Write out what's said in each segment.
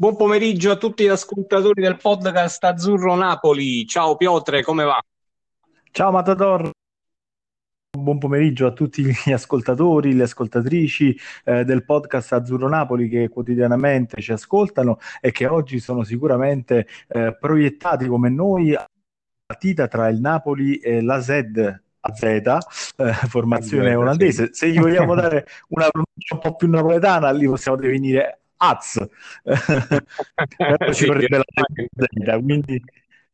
Buon pomeriggio a tutti gli ascoltatori del podcast Azzurro Napoli. Ciao Piotre, come va? Ciao Matador, buon pomeriggio a tutti gli ascoltatori, le ascoltatrici eh, del podcast Azzurro Napoli che quotidianamente ci ascoltano e che oggi sono sicuramente eh, proiettati come noi a partita tra il Napoli e la Z AZ, eh, formazione olandese. Se gli vogliamo dare una pronuncia un po' più napoletana, lì possiamo definire Az. ci vorrebbe la quindi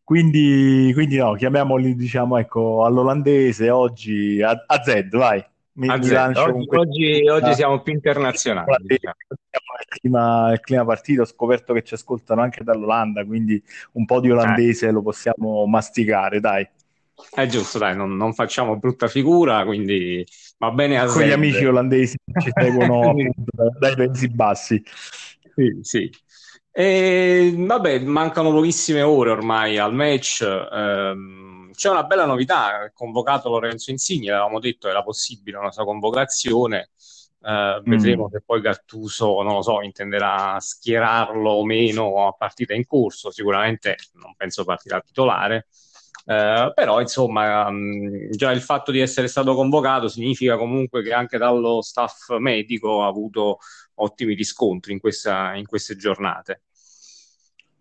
quindi, quindi no, chiamiamoli diciamo ecco all'olandese oggi a, a Z, vai. Mi, mi oggi, oggi, oggi, siamo più internazionali. Diciamo. Il, clima, il clima partito, ho scoperto che ci ascoltano anche dall'Olanda, quindi un po' di olandese eh. lo possiamo masticare, dai. È giusto, dai, non, non, facciamo brutta figura, quindi va bene Con gli amici olandesi che ci seguono dai Paesi Bassi. Sì, sì. E, vabbè, mancano pochissime ore ormai al match. Ehm, c'è una bella novità, convocato Lorenzo Insigne, avevamo detto era possibile una sua convocazione. Eh, vedremo mm. se poi Gattuso, non lo so, intenderà schierarlo o meno a partita in corso. Sicuramente non penso partirà titolare. Eh, però insomma mh, già il fatto di essere stato convocato significa comunque che anche dallo staff medico ha avuto ottimi riscontri in, questa, in queste giornate.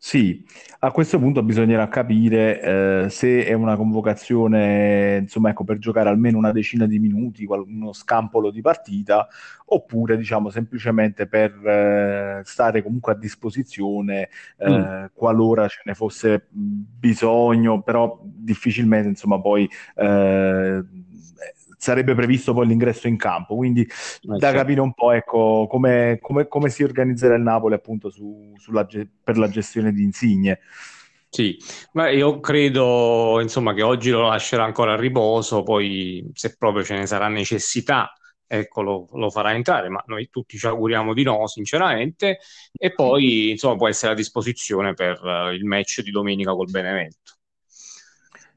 Sì, a questo punto bisognerà capire eh, se è una convocazione, insomma, ecco, per giocare almeno una decina di minuti, uno scampolo di partita, oppure, diciamo, semplicemente per eh, stare comunque a disposizione eh, mm. qualora ce ne fosse bisogno, però difficilmente, insomma, poi eh, sarebbe previsto poi l'ingresso in campo. Quindi eh, da certo. capire un po' ecco, come, come, come, si organizzerà il Napoli appunto su, sulla, per la gestione di Insigne. Sì, ma io credo insomma che oggi lo lascerà ancora a riposo, poi se proprio ce ne sarà necessità, ecco, lo, lo, farà entrare, ma noi tutti ci auguriamo di no, sinceramente, e poi insomma può essere a disposizione per uh, il match di domenica col Benevento.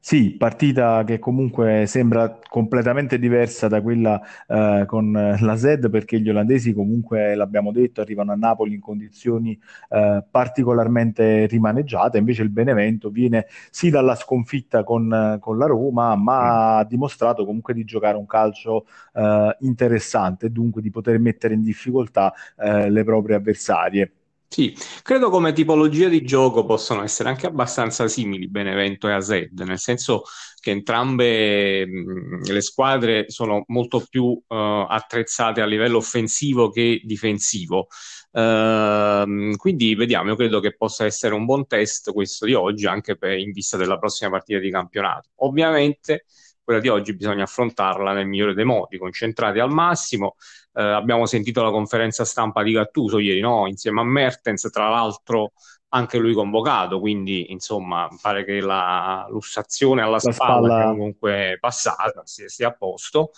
Sì, partita che comunque sembra completamente diversa da quella eh, con la Z perché gli olandesi comunque, l'abbiamo detto, arrivano a Napoli in condizioni eh, particolarmente rimaneggiate, invece il Benevento viene sì dalla sconfitta con, con la Roma, ma mm. ha dimostrato comunque di giocare un calcio eh, interessante dunque di poter mettere in difficoltà eh, le proprie avversarie. Sì, credo come tipologia di gioco possono essere anche abbastanza simili Benevento e AZ, nel senso che entrambe mh, le squadre sono molto più uh, attrezzate a livello offensivo che difensivo. Uh, quindi vediamo, io credo che possa essere un buon test questo di oggi anche per, in vista della prossima partita di campionato. Ovviamente quella di oggi bisogna affrontarla nel migliore dei modi, concentrati al massimo eh, abbiamo sentito la conferenza stampa di Gattuso ieri, no? insieme a Mertens, tra l'altro anche lui convocato, quindi insomma pare che la lussazione alla la spalla, spalla... comunque passata, sia, sia a posto.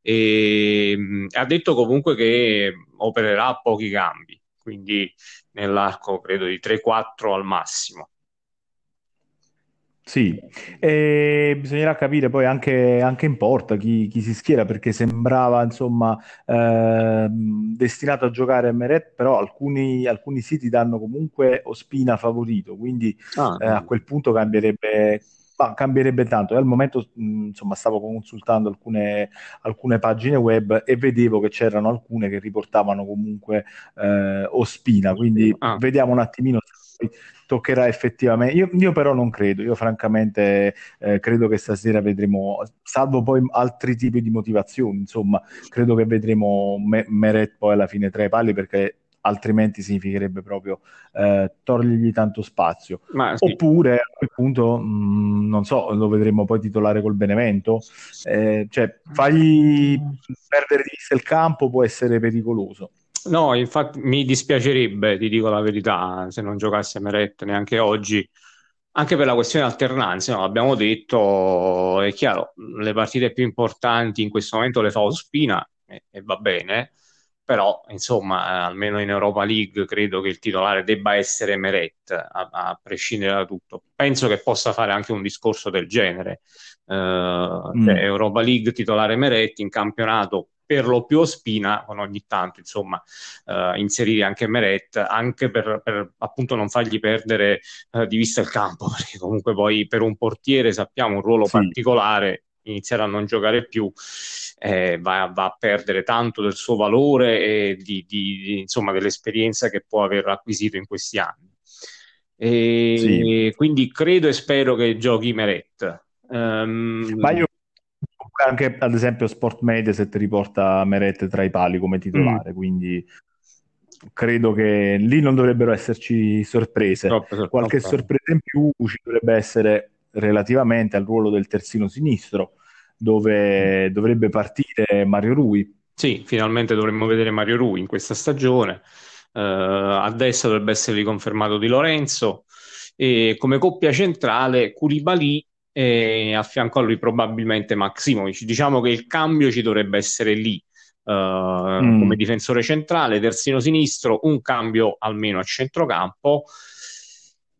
E, mh, ha detto comunque che opererà a pochi cambi, quindi nell'arco credo di 3-4 al massimo. Sì, e bisognerà capire poi anche, anche in porta chi, chi, si schiera perché sembrava insomma eh, destinato a giocare a Meret, però alcuni, alcuni, siti danno comunque Ospina favorito, quindi ah, eh, a quel punto cambierebbe, ah, cambierebbe tanto. E al momento mh, insomma stavo consultando alcune, alcune, pagine web e vedevo che c'erano alcune che riportavano comunque eh, Ospina, quindi ah. vediamo un attimino se toccherà effettivamente. Io, io, però non credo, io francamente eh, credo che stasera vedremo, salvo poi altri tipi di motivazioni, insomma, credo che vedremo Me- Meret poi alla fine tra i pali perché altrimenti significherebbe proprio eh, togliergli tanto spazio. Sì. Oppure a quel punto, mh, mm, non so, lo vedremo poi titolare col Benevento, eh, cioè fagli perdere di vista il campo può essere pericoloso. No, infatti mi dispiacerebbe, ti dico la verità, se non giocasse Meret neanche oggi, anche per la questione alternanza, no, abbiamo detto, è chiaro, le partite più importanti in questo momento le fa Ospina e, e va bene, però insomma, almeno in Europa League credo che il titolare debba essere Meret, a, a prescindere da tutto. Penso che possa fare anche un discorso del genere. Uh, mm. Europa League titolare Meret, in campionato per lo più Ospina, con ogni tanto insomma eh, inserire anche Meret, anche per, per, appunto non fargli perdere eh, di vista il campo, perché comunque poi per un portiere sappiamo un ruolo sì. particolare, iniziare a non giocare più eh, va, va, a perdere tanto del suo valore e di, di, di, insomma, dell'esperienza che può aver acquisito in questi anni. E sì. Quindi credo e spero che giochi Meret. Um, Ma io anche ad esempio Sport Mediaset riporta Meret tra i pali come titolare, mm. quindi credo che lì non dovrebbero esserci sorprese. Troppe, Qualche troppe. sorpresa in più ci dovrebbe essere relativamente al ruolo del terzino sinistro, dove mm. dovrebbe partire Mario Rui. Sì, finalmente dovremmo vedere Mario Rui in questa stagione. Uh, a destra dovrebbe essere riconfermato Di Lorenzo e come coppia centrale Koulibaly e a fianco a lui probabilmente Maximovic. Diciamo che il cambio ci dovrebbe essere lì. Uh, mm. come difensore centrale, terzino sinistro, un cambio almeno a centrocampo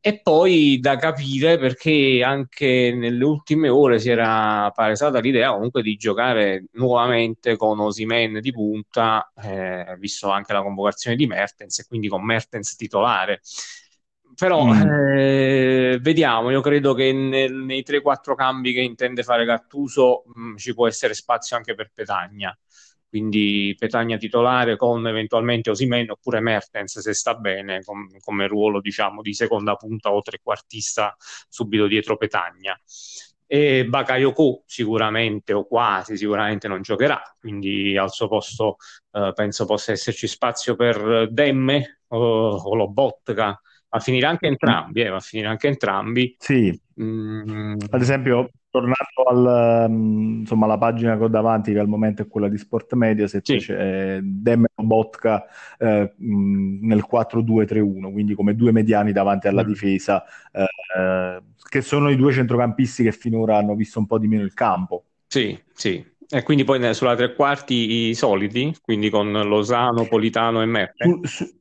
e poi da capire perché anche nelle ultime ore si era palesata l'idea comunque di giocare nuovamente con Osimen di punta, eh, visto anche la convocazione di Mertens e quindi con Mertens titolare. Però mm. eh, vediamo, io credo che nel, nei 3-4 cambi che intende fare Gattuso mh, mm, ci può essere spazio anche per Petagna quindi Petagna titolare con eventualmente Osimen oppure Mertens se sta bene com- come ruolo diciamo di seconda punta o trequartista subito dietro Petagna e Bakayoko sicuramente o quasi sicuramente non giocherà quindi al suo posto eh, penso possa esserci spazio per Demme o, o Lobotka a finire anche entrambi, eh, a finire anche entrambi. Sì. Mm. Ad esempio, tornando al, um, insomma, alla pagina che ho davanti, che al momento è quella di Sport Media, se sì. c'è Demme Botka eh, nel 4-2-3-1, quindi come due mediani davanti alla mm. difesa, eh, che sono i due centrocampisti che finora hanno visto un po' di meno il campo. Sì, sì. E quindi poi sulla tre quarti i soliti, quindi con Losano, Politano e Merte. Su, su,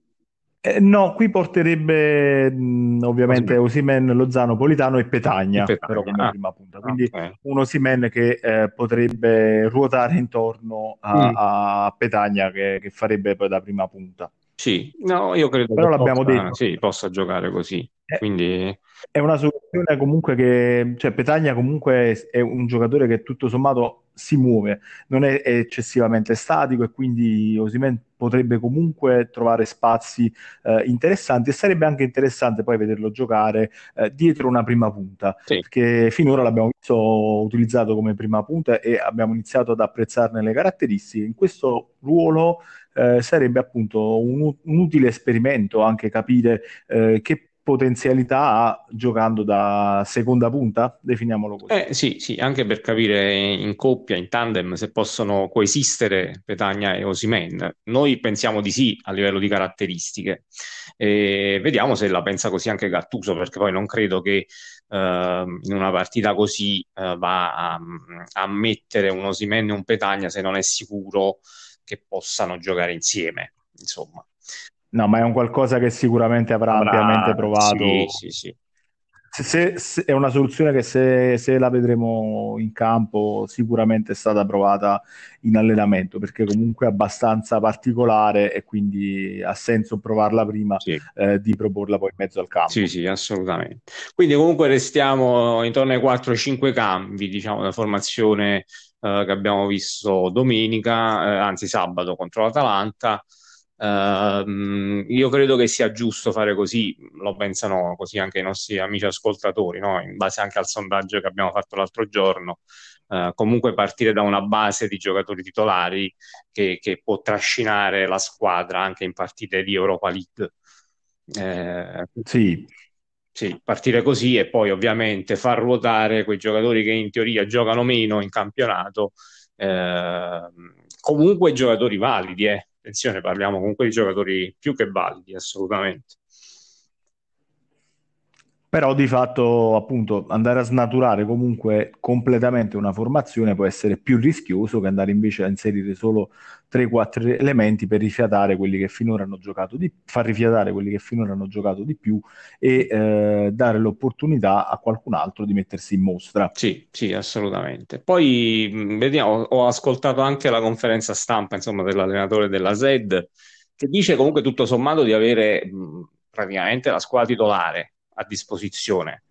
eh, no, qui porterebbe mh, ovviamente Osimen, Lozano, Politano e Petagna, Petagna. però come ah, prima punta. Quindi okay. un Osimen che eh, potrebbe ruotare intorno a, mm. a Petagna che, che, farebbe poi da prima punta. Sì, no, io credo però che l'abbiamo possa, detto. Sì, possa giocare così. Eh, quindi... È una soluzione comunque che, cioè Petagna comunque è un giocatore che tutto sommato si muove, non è eccessivamente statico e quindi Osimen potrebbe comunque trovare spazi eh, interessanti e sarebbe anche interessante poi vederlo giocare eh, dietro una prima punta, sì. perché finora l'abbiamo visto utilizzato come prima punta e abbiamo iniziato ad apprezzarne le caratteristiche. In questo ruolo eh, sarebbe appunto un, un, utile esperimento anche capire eh, che potenzialità ha giocando da seconda punta, definiamolo così. Eh, sì, sì, anche per capire in coppia, in tandem, se possono coesistere Petagna e Osimen. Noi pensiamo di sì a livello di caratteristiche. E vediamo se la pensa così anche Gattuso, perché poi non credo che uh, in una partita così uh, va a, a, mettere un Osimen e un Petagna se non è sicuro che possano giocare insieme. Insomma. No, ma è un qualcosa che sicuramente avrà, avrà... ampiamente provato. Sì, sì, sì. Se, se, è una soluzione che se, se, la vedremo in campo sicuramente è stata provata in allenamento perché comunque è abbastanza particolare e quindi ha senso provarla prima sì. eh, di proporla poi in mezzo al campo. Sì, sì, assolutamente. Quindi comunque restiamo intorno ai 4-5 cambi, diciamo, la formazione eh, che abbiamo visto domenica, eh, anzi sabato contro l'Atalanta. Uh, io credo che sia giusto fare così, lo pensano così anche i nostri amici ascoltatori, no? in base anche al sondaggio che abbiamo fatto l'altro giorno. Uh, comunque partire da una base di giocatori titolari che, che, può trascinare la squadra anche in partite di Europa League. Eh, sì. sì, partire così e poi ovviamente far ruotare quei giocatori che in teoria giocano meno in campionato, eh, comunque giocatori validi, eh attenzione, parliamo comunque di giocatori più che validi, assolutamente. Però di fatto, appunto, andare a snaturare comunque completamente una formazione può essere più rischioso che andare invece a inserire solo 3-4 elementi per rifiatare quelli che finora hanno giocato di far rifiatare quelli che finora hanno giocato di più e eh, dare l'opportunità a qualcun altro di mettersi in mostra. Sì, sì, assolutamente. Poi vediamo, ho ascoltato anche la conferenza stampa, insomma, dell'allenatore della ZED che dice comunque tutto sommato di avere mh, praticamente la squadra titolare a disposizione.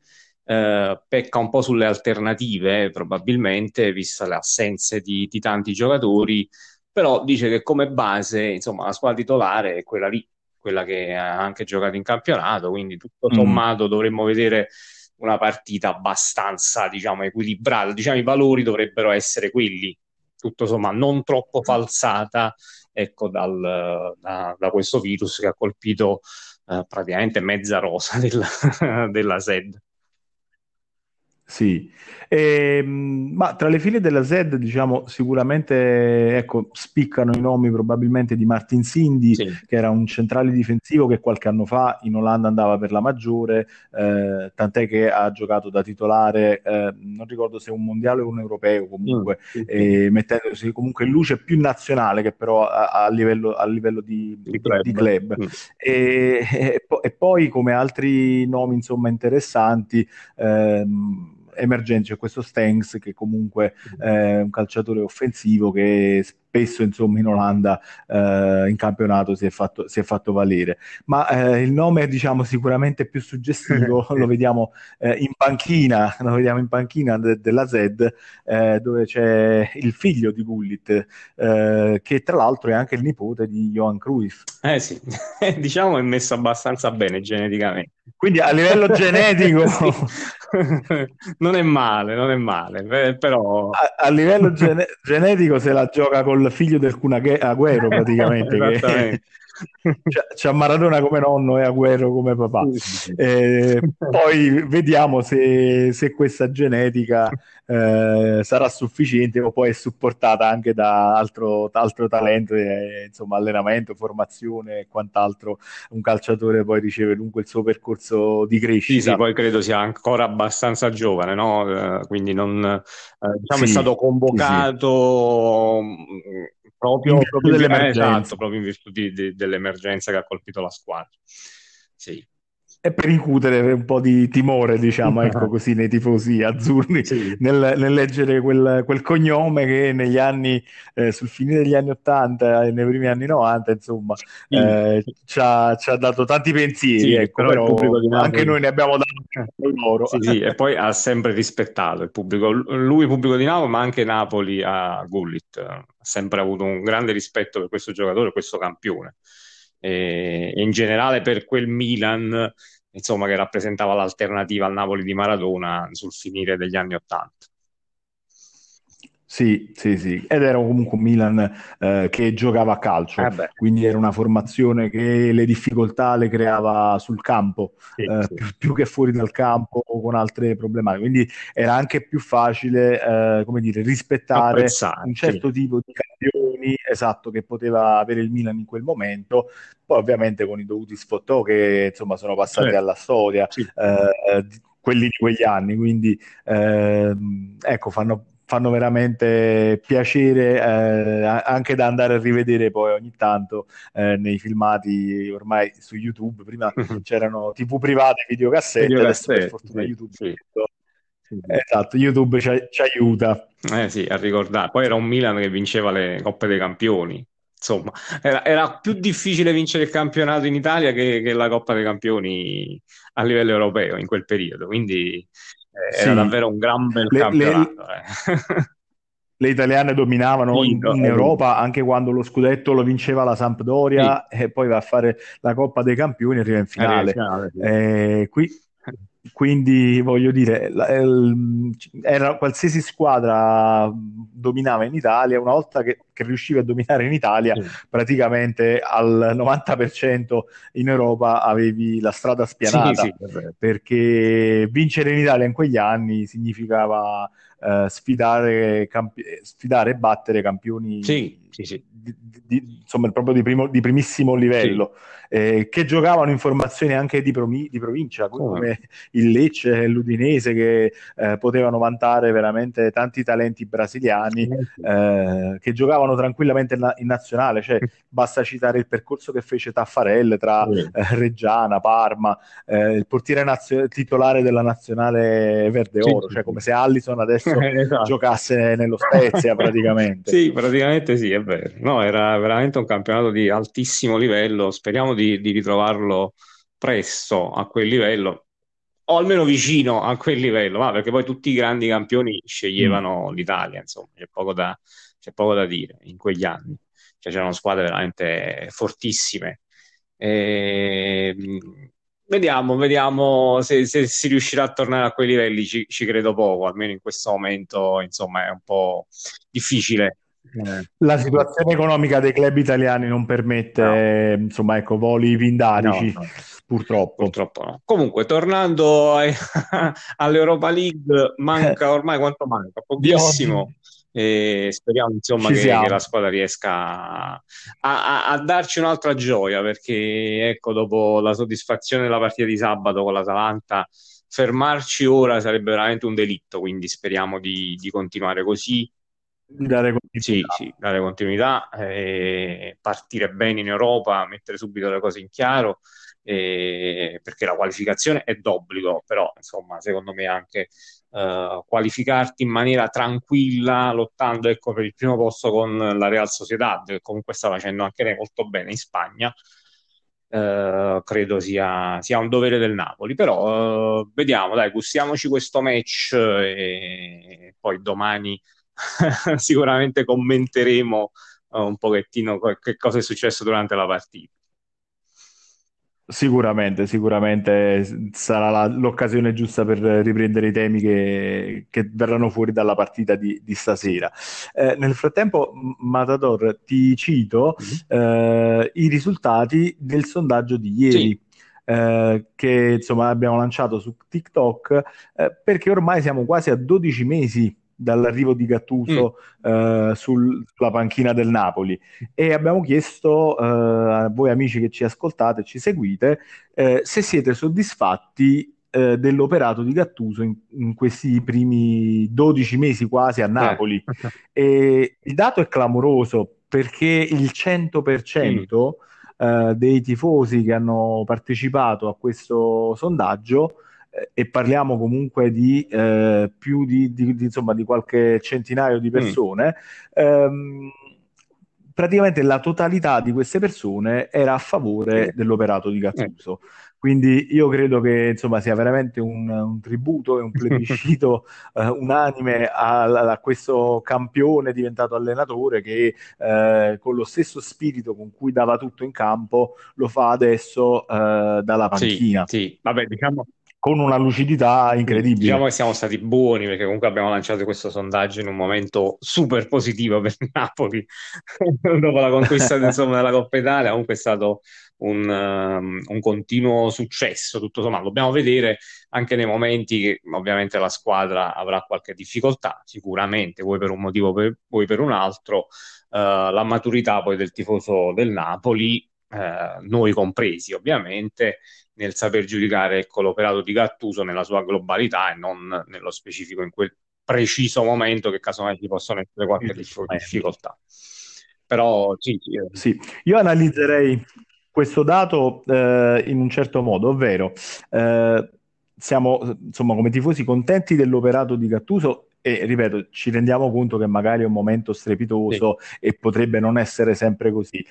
Eh, pecca un po' sulle alternative, probabilmente, vista le assenze di, di tanti giocatori, però dice che come base, insomma, la squadra titolare è quella lì, quella che ha anche giocato in campionato, quindi tutto mm. sommato mm. dovremmo vedere una partita abbastanza, diciamo, equilibrata. Diciamo, i valori dovrebbero essere quelli, tutto sommato, non troppo falsata, ecco, dal, da, da, questo virus che ha colpito eh, praticamente mezza rosa della, della SED. Sì, e, ehm, ma tra le file della ZED, diciamo, sicuramente ecco, spiccano i nomi probabilmente di Martin Cindy, sì. che era un centrale difensivo che qualche anno fa in Olanda andava per la maggiore, eh, tant'è che ha giocato da titolare, eh, non ricordo se un mondiale o un europeo comunque, mm, sì. mettendosi comunque in luce più nazionale che però a, a, livello, a livello, di, di club. Di club. Mm. E, e, e, poi come altri nomi insomma interessanti, ehm, emergenti, c'è questo Stengs che comunque è un calciatore offensivo che spesso insomma in Olanda eh, in campionato si è, fatto, si è fatto valere. Ma eh, il nome diciamo sicuramente più suggestivo lo vediamo eh, in panchina, lo vediamo in panchina de- della Z eh, dove c'è il figlio di Gullit eh, che tra l'altro è anche il nipote di Johan Cruyff. Eh sì, diciamo è messo abbastanza bene geneticamente. Quindi a livello genetico non è male, non è male, però a, a livello gene- genetico se la gioca col figlio del Kun Agüero praticamente. che... C'ha Maradona come nonno e Agüero come papà. Eh, poi vediamo se, se questa genetica eh, sarà sufficiente o poi è supportata anche da altro, altro talento, eh, insomma allenamento, formazione e quant'altro un calciatore poi riceve lungo il suo percorso di crescita. Sì, sì poi credo sia ancora abbastanza giovane, no? Eh, quindi non, eh, diciamo sì, è stato convocato sì, proprio, virtù dell'emergenza. Esatto, proprio in virtù di, di, dell'emergenza che ha colpito la squadra. Sì. E per incutere un po' di timore, diciamo, ecco così, nei tifosi azzurri, sì. nel, nel, leggere quel, quel, cognome che negli anni, eh, sul finire degli anni 80 e nei primi anni 90, insomma, sì. eh, ci, ha, ci, ha, dato tanti pensieri, sì, ecco, però, però anche noi ne abbiamo dato loro. Sì, e poi ha sempre rispettato il pubblico, lui pubblico di Napoli, ma anche Napoli a Gullit, ha sempre avuto un grande rispetto per questo giocatore, questo campione. E in generale per quel Milan insomma, che rappresentava l'alternativa al Napoli di Maradona sul finire degli anni Ottanta. Sì, sì, sì, ed era comunque un Milan eh, che giocava a calcio, eh quindi era una formazione che le difficoltà le creava sul campo, sì, eh, sì. Più, più, che fuori dal campo o con altre problematiche, quindi era anche più facile, eh, come dire, rispettare un certo sì. tipo di campioni, esatto, che poteva avere il Milan in quel momento, poi ovviamente con i dovuti sfottò che insomma sono passati certo. alla storia, eh, quelli di quegli anni, quindi ehm, ecco, fanno fanno veramente piacere eh, anche da andare a rivedere poi ogni tanto eh, nei filmati ormai su YouTube. Prima c'erano TV private, videocassette, videocassette adesso per fortuna sì, YouTube. Sì. Sì. Esatto, YouTube ci, ci aiuta. Eh sì, a ricordare. Poi era un Milan che vinceva le Coppe dei Campioni. Insomma, era, era più difficile vincere il campionato in Italia che, che la Coppa dei Campioni a livello europeo in quel periodo. Quindi era davvero un gran bel le, campionato. Le, eh. le italiane dominavano in, in, Europa anche quando lo scudetto lo vinceva la Sampdoria sì. e poi va a fare la Coppa dei Campioni e arriva in finale. finale sì. eh, qui, quindi voglio dire, era qualsiasi squadra dominava in Italia, una volta che, che riusciva a dominare in Italia, sì. praticamente al 90% in Europa avevi la strada spianata, sì, sì, perché vincere in Italia in quegli anni significava eh, sfidare, campi- sfidare e battere campioni sì, sì, sì. Di, di, insomma, proprio di, primo, di primissimo livello, eh, che giocavano in formazioni anche di, promi- di provincia, come il Lecce e l'Udinese, che eh, potevano vantare veramente tanti talenti brasiliani, eh, che giocavano tranquillamente in, in nazionale. Cioè, basta citare il percorso che fece Taffarelle tra eh, Reggiana, Parma, eh, il portiere nazio- titolare della nazionale verde oro, cioè come se Allison adesso esatto. giocasse nello Spezia praticamente. sì, praticamente sì, è vero. No, era veramente un campionato di altissimo livello. Speriamo di, di ritrovarlo presto a quel livello, o almeno vicino a quel livello, ma perché poi tutti i grandi campioni sceglievano mm. l'Italia, insomma, c'è poco, da, c'è poco da dire in quegli anni. Cioè, c'erano squadre veramente fortissime. E, vediamo, vediamo se, se, si riuscirà a tornare a quei livelli, ci, ci credo poco, almeno in questo momento, insomma, è un po' difficile la situazione economica dei club italiani non permette, no. insomma, ecco, voli pindarici. No, no. Purtroppo. Purtroppo no. Comunque, tornando ai, all'Europa League, manca ormai quanto manca? Pochissimo. E speriamo insomma che, che, la squadra riesca a, a, a, darci un'altra gioia perché ecco dopo la soddisfazione della partita di sabato con l'Atalanta fermarci ora sarebbe veramente un delitto quindi speriamo di, di continuare così Dare continuità. Sì, sì, dare continuità, eh, partire bene in Europa, mettere subito le cose in chiaro, eh, perché la qualificazione è d'obbligo, però insomma, secondo me anche eh, qualificarti in maniera tranquilla, lottando ecco, per il primo posto con la Real Sociedad, che comunque sta facendo anche lei molto bene in Spagna. Uh, credo sia, sia, un dovere del Napoli. Però uh, vediamo, dai, gustiamoci questo match e poi domani sicuramente commenteremo uh, un pochettino che cosa è successo durante la partita. Sicuramente, sicuramente sarà la, l'occasione giusta per riprendere i temi che, che verranno fuori dalla partita di, di stasera. Eh, nel frattempo, Matador, ti cito mm-hmm. eh, i risultati del sondaggio di ieri. Sì. Eh, che insomma abbiamo lanciato su TikTok eh, perché ormai siamo quasi a 12 mesi dall'arrivo di Gattuso mm. eh, sul, sulla panchina del Napoli e abbiamo chiesto eh, a voi amici che ci ascoltate e ci seguite eh, se siete soddisfatti eh, dell'operato di Gattuso in, in, questi primi 12 mesi quasi a Napoli e il dato è clamoroso perché il 100% mm. Eh, dei tifosi che hanno partecipato a questo sondaggio e parliamo comunque di eh, più di, di, di, insomma, di, qualche centinaio di mm. persone, mm. ehm, praticamente la totalità di queste persone era a favore dell'operato di Gattuso. Mm. Quindi io credo che insomma, sia veramente un, un tributo e un plebiscito eh, unanime a, a, questo campione diventato allenatore che eh, con lo stesso spirito con cui dava tutto in campo lo fa adesso eh, dalla panchina. Sì, sì. vabbè diciamo con una lucidità incredibile. Diciamo che siamo stati buoni perché comunque abbiamo lanciato questo sondaggio in un momento super positivo per Napoli dopo la conquista insomma, della Coppa Italia. Comunque è stato un, um, un, continuo successo, tutto sommato. Dobbiamo vedere anche nei momenti che ovviamente la squadra avrà qualche difficoltà, sicuramente, vuoi per un motivo, vuoi per un altro. Uh, la maturità poi del tifoso del Napoli, uh, noi compresi ovviamente, nel saper giudicare ecco, l'operato di Gattuso nella sua globalità e non nello specifico in quel preciso momento che casomai ci possono essere qualche difficoltà. Però sì, sì. Eh. sì. io analizzerei questo dato eh, in un certo modo, ovvero eh, siamo insomma come tifosi contenti dell'operato di Gattuso e ripeto, ci rendiamo conto che magari è un momento strepitoso sì. e potrebbe non essere sempre così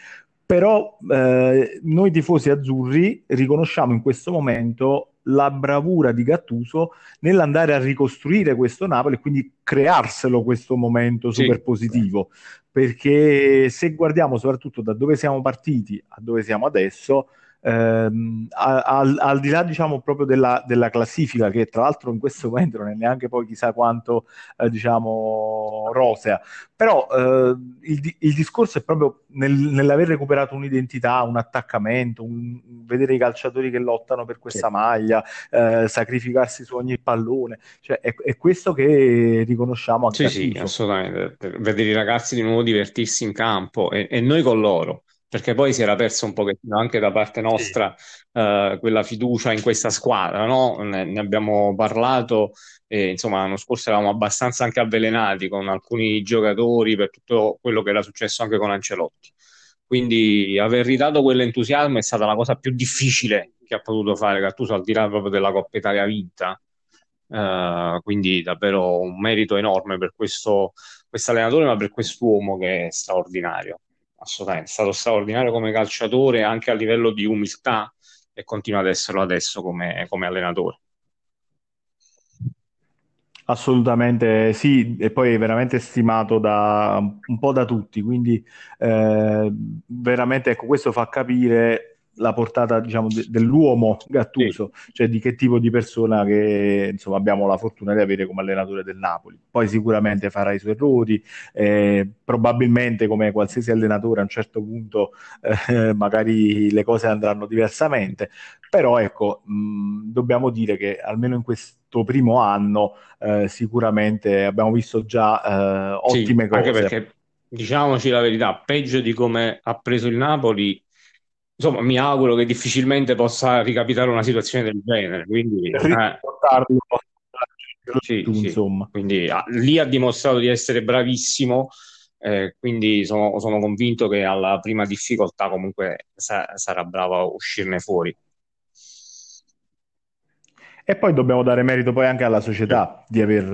però eh, noi tifosi azzurri riconosciamo in questo momento la bravura di Gattuso nell'andare a ricostruire questo Napoli e quindi crearselo questo momento super positivo perché se guardiamo soprattutto da dove siamo partiti a dove siamo adesso ehm, al, al, di là diciamo proprio della, della, classifica che tra l'altro in questo momento non è neanche poi chissà quanto eh, diciamo rosea. Però eh, il, il, discorso è proprio nel, nell'aver recuperato un'identità, un attaccamento, un, vedere i calciatori che lottano per questa sì. maglia, eh, sacrificarsi su ogni pallone, cioè, è, è, questo che riconosciamo anche sì, a Sì, assolutamente, vedere i ragazzi di nuovo divertirsi in campo e, e noi con loro perché poi si era perso un pochettino anche da parte nostra uh, quella fiducia in questa squadra, no? ne, ne, abbiamo parlato e insomma l'anno scorso eravamo abbastanza anche avvelenati con alcuni giocatori per tutto quello che era successo anche con Ancelotti. Quindi aver ridato quell'entusiasmo è stata la cosa più difficile che ha potuto fare Gattuso al di là proprio della Coppa Italia vinta. Uh, quindi davvero un merito enorme per questo allenatore, ma per quest'uomo che è straordinario assolutamente, è stato straordinario come calciatore anche a livello di umiltà e continua ad esserlo adesso come, come allenatore. Assolutamente sì, e poi veramente stimato da, un po' da tutti, quindi eh, veramente ecco, questo fa capire la portata diciamo, de- dell'uomo Gattuso, sì. cioè di che tipo di persona che insomma, abbiamo la fortuna di avere come allenatore del Napoli. Poi sicuramente farà i suoi errori, eh, probabilmente come qualsiasi allenatore a un certo punto eh, magari le cose andranno diversamente, però ecco, mh, dobbiamo dire che almeno in questo primo anno eh, sicuramente abbiamo visto già eh, ottime sì, cose. Anche perché diciamoci la verità, peggio di come ha preso il Napoli insomma, mi auguro che difficilmente possa ricapitare una situazione del genere. Quindi, eh, sì, sì. insomma. Quindi ah, lì ha dimostrato di essere bravissimo. Eh, quindi sono, sono, convinto che alla prima difficoltà comunque sa- sarà bravo a uscirne fuori. E poi dobbiamo dare merito poi anche alla società di aver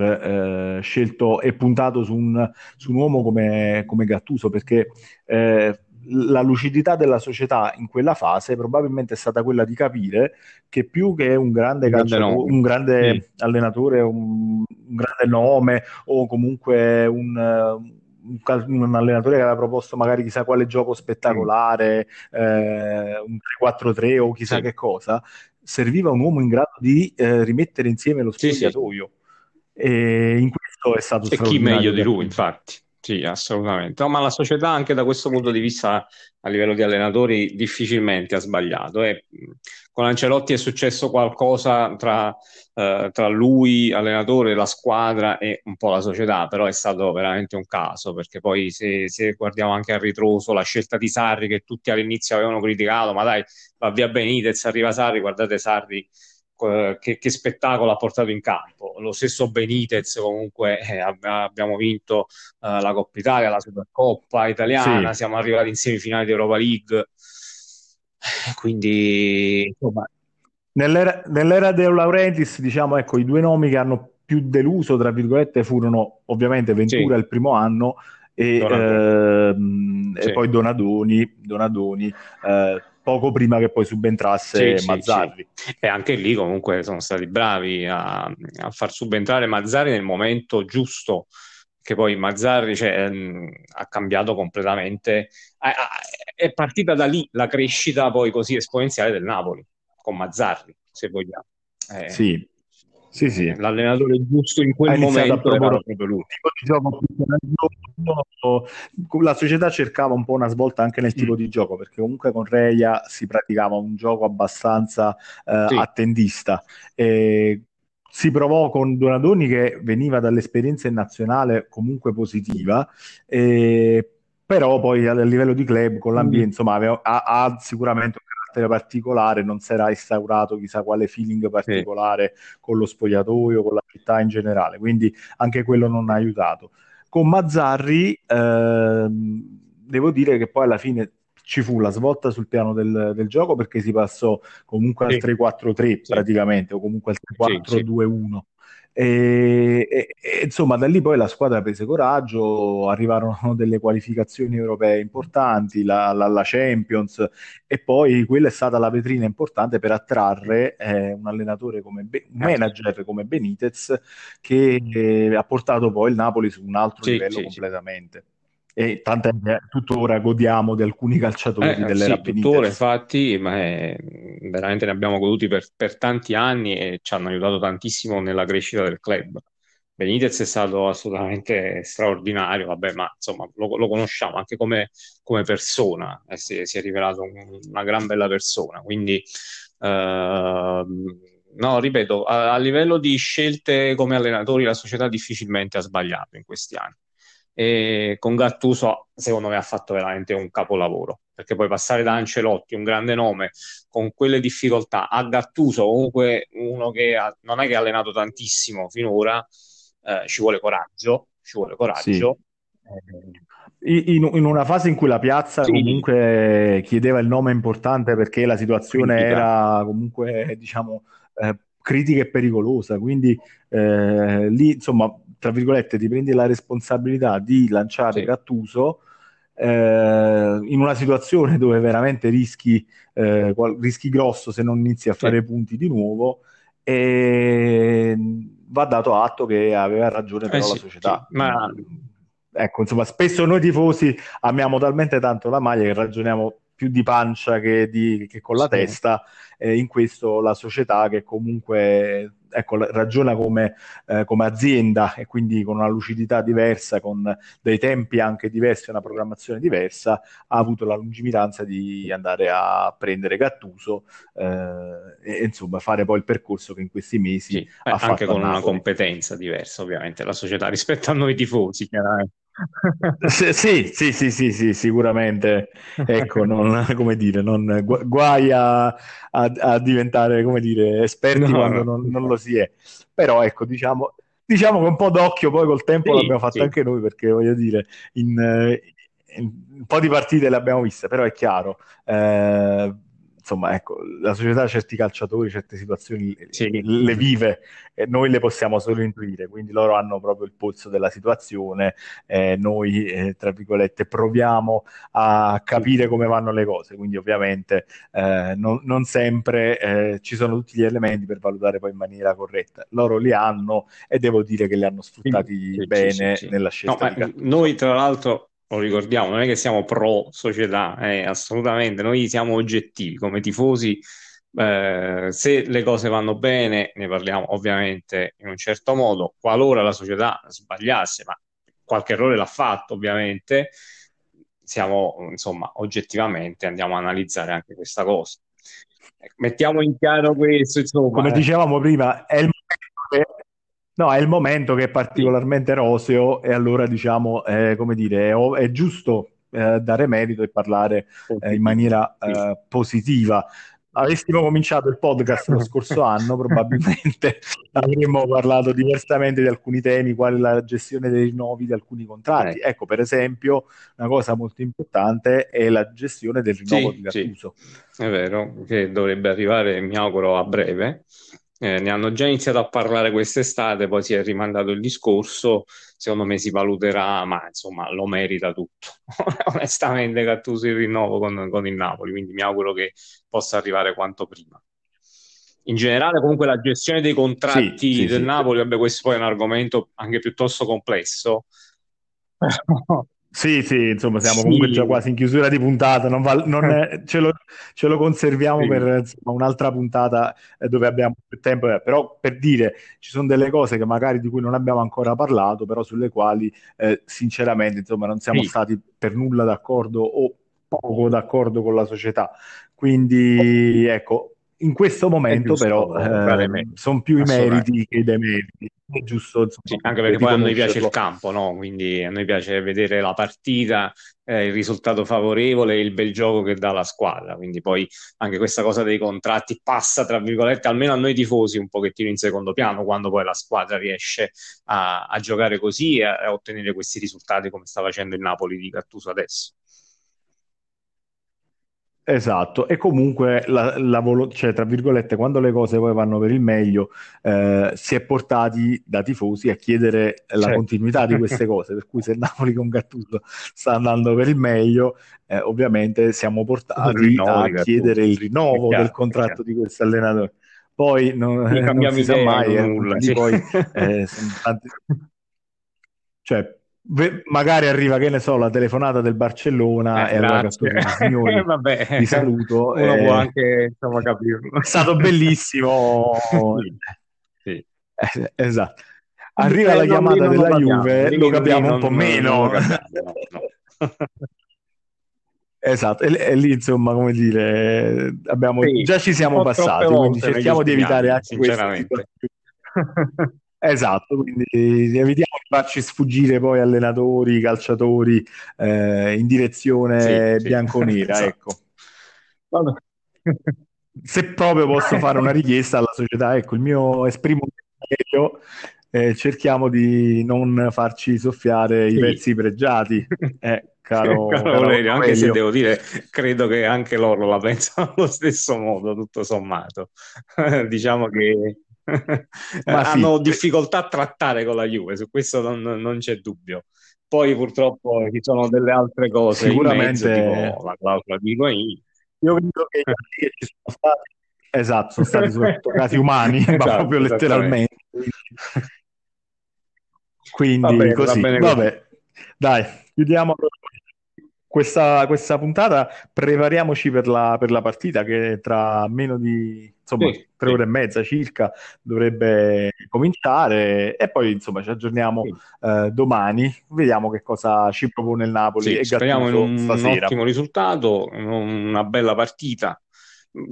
eh, scelto e puntato su un, su un uomo come, come Gattuso, perché eh, la lucidità della società in quella fase probabilmente è stata quella di capire che più che un grande, calciatore, un grande mm. allenatore, un, un, grande nome o comunque un, un, allenatore che aveva proposto magari chissà quale gioco spettacolare, eh, un 3-4-3 o chissà sì. che cosa, serviva un uomo in grado di eh, rimettere insieme lo spogliatoio. Sì, sì. E in questo è stato e chi meglio di lui, infatti. Sì, assolutamente. Ma la società anche da questo punto di vista, a livello di allenatori, difficilmente ha sbagliato. E con Ancelotti è successo qualcosa tra, eh, tra lui, allenatore, la squadra e un po' la società, però è stato veramente un caso, perché poi se, se guardiamo anche a ritroso la scelta di Sarri, che tutti all'inizio avevano criticato, ma dai, va via Benitez, arriva Sarri, guardate Sarri che, che, spettacolo ha portato in campo. Lo stesso Benitez, comunque, eh, abbiamo vinto eh, la Coppa Italia, la Supercoppa italiana, sì. siamo arrivati in semifinale di Europa League. Eh, quindi, insomma... Nell'era, nell'era De Laurentiis, diciamo, ecco, i due nomi che hanno più deluso, tra virgolette, furono ovviamente Ventura sì. il primo anno e, ehm, sì. e poi Donadoni, Donadoni eh, poco prima che poi subentrasse sì, Mazzarri. Sì. E anche lì comunque sono stati bravi a, a, far subentrare Mazzarri nel momento giusto, che poi Mazzarri cioè, ehm, ha cambiato completamente. è partita da lì la crescita poi così esponenziale del Napoli, con Mazzarri, se vogliamo. Eh, sì, sì, sì. L'allenatore giusto in quel momento era proprio lui. La società cercava un po' una svolta anche nel tipo mm. di gioco, perché comunque con Reia si praticava un gioco abbastanza eh, sì. attendista. E si provò con Donadoni che veniva dall'esperienza in nazionale comunque positiva, e, però poi a livello di club con l'ambiente, mm. insomma, aveva, ha, ha sicuramente un carattere particolare, non si era instaurato chissà quale feeling particolare sì. con lo spogliatoio, con la città in generale, quindi anche quello non ha aiutato. Con Mazzarri ehm, devo dire che poi alla fine ci fu la svolta sul piano del, del gioco perché si passò comunque al 3-4-3 sì. praticamente o comunque al 3-4-2-1 e, e, e, insomma, da lì poi la squadra prese coraggio, arrivarono delle qualificazioni europee importanti, la, la, la Champions, e poi quella è stata la vetrina importante per attrarre eh, un allenatore come Be- un manager come Benitez che eh, ha portato poi il Napoli su un altro sì, livello sì, completamente. E tant'è che tuttora godiamo di alcuni calciatori Eh, delle sì, tuttora infatti, ma è- veramente ne abbiamo goduti per, per tanti anni e ci hanno aiutato tantissimo nella crescita del club. Benitez è stato assolutamente straordinario, vabbè, ma insomma lo, lo conosciamo anche come, come persona, eh, si, si è rivelato un- una gran bella persona, quindi ehm, no, ripeto, a, a livello di scelte come allenatori la società difficilmente ha sbagliato in questi anni e con Gattuso secondo me ha fatto veramente un capolavoro perché poi passare da Ancelotti, un grande nome, con quelle difficoltà, a Gattuso comunque uno che ha- non è che ha allenato tantissimo finora, eh, ci vuole coraggio, ci vuole Sì. coraggio. Eh, In, in una fase in cui la piazza sì, comunque chiedeva il nome importante perché la situazione critica, era comunque, diciamo, eh, critica e pericolosa, quindi eh, lì, insomma, tra virgolette, ti prendi la responsabilità di lanciare sì, Gattuso eh, in una situazione dove veramente rischi, eh, qual- rischi grosso se non inizi a sì, fare punti di nuovo e va dato atto che aveva ragione eh però la sì, sì, società. ma Ecco, insomma, spesso noi tifosi amiamo talmente tanto la maglia che ragioniamo più di pancia che, di- che con la sì. testa, e in questo la società che comunque ecco, ragiona come, eh, come azienda e quindi con una lucidità diversa, con dei tempi anche diversi, una programmazione diversa, ha avuto la lungimiranza di andare a prendere Gattuso eh, e insomma fare poi il percorso che in questi Sì, mesi eh, ha anche fatto a con una competenza diversa, ovviamente, la società rispetto a noi tifosi, chiaramente. Sì, sì, sì, sì, sì, sicuramente. Ecco, non, come dire, non, gu- guai a, a- a diventare, come dire, esperti No, quando no, non, non lo si è. Però, ecco, diciamo, diciamo che un po' d'occhio poi col tempo sì, l'abbiamo fatto sì, anche noi, perché voglio dire, in, in un po' di partite le abbiamo viste, però è chiaro, eh, insomma, ecco, la società certi calciatori, certe situazioni sì, le vive e noi le possiamo solo intuire, quindi loro hanno proprio il polso della situazione eh, noi, eh, tra virgolette, proviamo a capire come vanno le cose, quindi ovviamente eh, non, non sempre eh, ci sono tutti gli elementi per valutare poi in maniera corretta. Loro li hanno e devo dire che li hanno sfruttati sì, bene sì. nella No, scelta Gattuso. noi tra l'altro lo ricordiamo, non è che siamo pro società, eh, assolutamente, noi siamo oggettivi come tifosi. eh, se le cose vanno bene, ne parliamo ovviamente in un certo modo. Qualora la società sbagliasse, ma qualche errore l'ha fatto, ovviamente, siamo, insomma, oggettivamente andiamo a analizzare anche questa cosa. Mettiamo in chiaro questo, come insomma, eh. dicevamo prima, è il momento no, è il momento che è Sì, particolarmente roseo e allora diciamo, eh, come dire, è, è giusto eh, dare merito e parlare eh, in maniera Sì. eh, positiva. Avessimo cominciato il podcast lo scorso anno, probabilmente avremmo parlato diversamente di alcuni temi, quali la gestione dei rinnovi di alcuni Eh, contratti. Ecco, per esempio, una cosa molto importante è la gestione del rinnovo sì, di sì, Gattuso. è vero che dovrebbe arrivare, mi auguro, a breve. Eh, ne hanno già iniziato a parlare quest'estate, poi si è rimandato il discorso. Secondo me si valuterà, ma insomma lo merita tutto. Onestamente, Gattuso il rinnovo con, con il Napoli, quindi mi auguro che possa arrivare quanto prima. In generale, comunque, la gestione dei Sì, contratti sì, del sì. Napoli, vabbè, questo poi è un argomento anche piuttosto complesso. Sì, sì, insomma, siamo comunque già Sì, quasi in chiusura di puntata, non val- non è- ce lo, ce lo conserviamo per sì, insomma, un'altra puntata eh, dove abbiamo più tempo, eh, però per dire, ci sono delle cose che magari di cui non abbiamo ancora parlato, però sulle quali eh, sinceramente, insomma, non siamo sì, stati per nulla d'accordo o poco d'accordo con la società. Quindi, ecco, in questo momento però giusto dare sono più i meriti che i demeriti, è giusto, Sì, insomma, anche perché poi a noi piace il campo, no? Quindi a noi piace vedere la partita, eh, il risultato favorevole e il bel gioco che dà la squadra. Quindi poi anche questa cosa dei contratti passa, tra virgolette, almeno a noi tifosi un pochettino in secondo piano quando poi la squadra riesce a, a giocare così e a, a ottenere questi risultati come sta facendo il Napoli di Gattuso adesso. Esatto, e comunque la, la cioè, tra virgolette, quando le cose poi vanno per il meglio, eh, si è portati da tifosi a chiedere la Certo. continuità di queste cose, per cui se Napoli con Gattuso sta andando per il meglio, eh, ovviamente siamo portati rinnovo a chiedere il rinnovo del chiaro, è contratto di questo allenatore. Poi non, non si sa idea in mai, eh, nulla, sì. poi eh, tanti, cioè magari arriva, che ne so, la telefonata del Barcellona Eh, e allora signori, Vabbè, vi saluto. uno può eh, anche, insomma, capirlo. è stato bellissimo. Sì, sì. Eh, esatto. Arriva la chiamata della capiamo, Juve, lo capiamo un po' non- meno. capiamo, no. Esatto, e, e lì insomma, come dire, abbiamo, Sì, già ci siamo passati, quindi cerchiamo di evitare anche sinceramente. Esatto, quindi evitiamo di farci sfuggire poi allenatori, calciatori eh, in direzione Sì, sì. bianconera, Esatto. ecco. Vabbè. Se proprio posso fare una richiesta alla società, ecco, il mio esprimo desiderio, eh, cerchiamo di non farci soffiare i Sì. pezzi pregiati, eh, caro, Caro Valerio, anche se devo dire, credo che anche loro la pensano allo stesso modo, tutto sommato. Diciamo che sì. Hanno difficoltà a trattare con la Juve, su questo non, non c'è dubbio. Poi purtroppo ci sono delle altre cose in mezzo, Sicuramente- tipo la clausola di Higuain. Io credo che ci sono stati, esatto, sono stati soprattutto casi umani, ma Esatto, proprio letteralmente. Quindi Va bene, va così, bene vabbè, dai, chiudiamo questa, questa puntata, prepariamoci per la, per la partita che tra meno di insomma, Sì, tre sì. ore e mezza circa dovrebbe cominciare e poi insomma ci aggiorniamo Sì. eh, domani, vediamo che cosa ci propone il Napoli e speriamo in un stasera. ottimo risultato, una bella partita.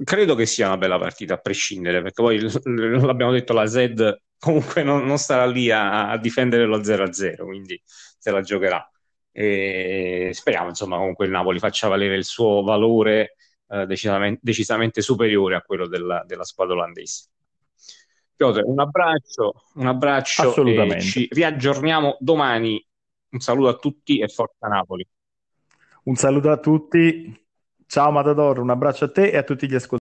Credo che sia una bella partita a prescindere, perché poi l- l'abbiamo detto, la Z comunque non, non starà lì a, a difendere lo 0-0, quindi se la giocherà. E speriamo, insomma, comunque il Napoli faccia valere il suo valore eh, decisamente, decisamente superiore a quello della, della squadra olandese. Piotr, un abbraccio, un abbraccio Assolutamente. ci riaggiorniamo domani. Un saluto a tutti e forza Napoli. Un saluto a tutti, ciao Matador, un abbraccio a te e a tutti gli ascoltatori.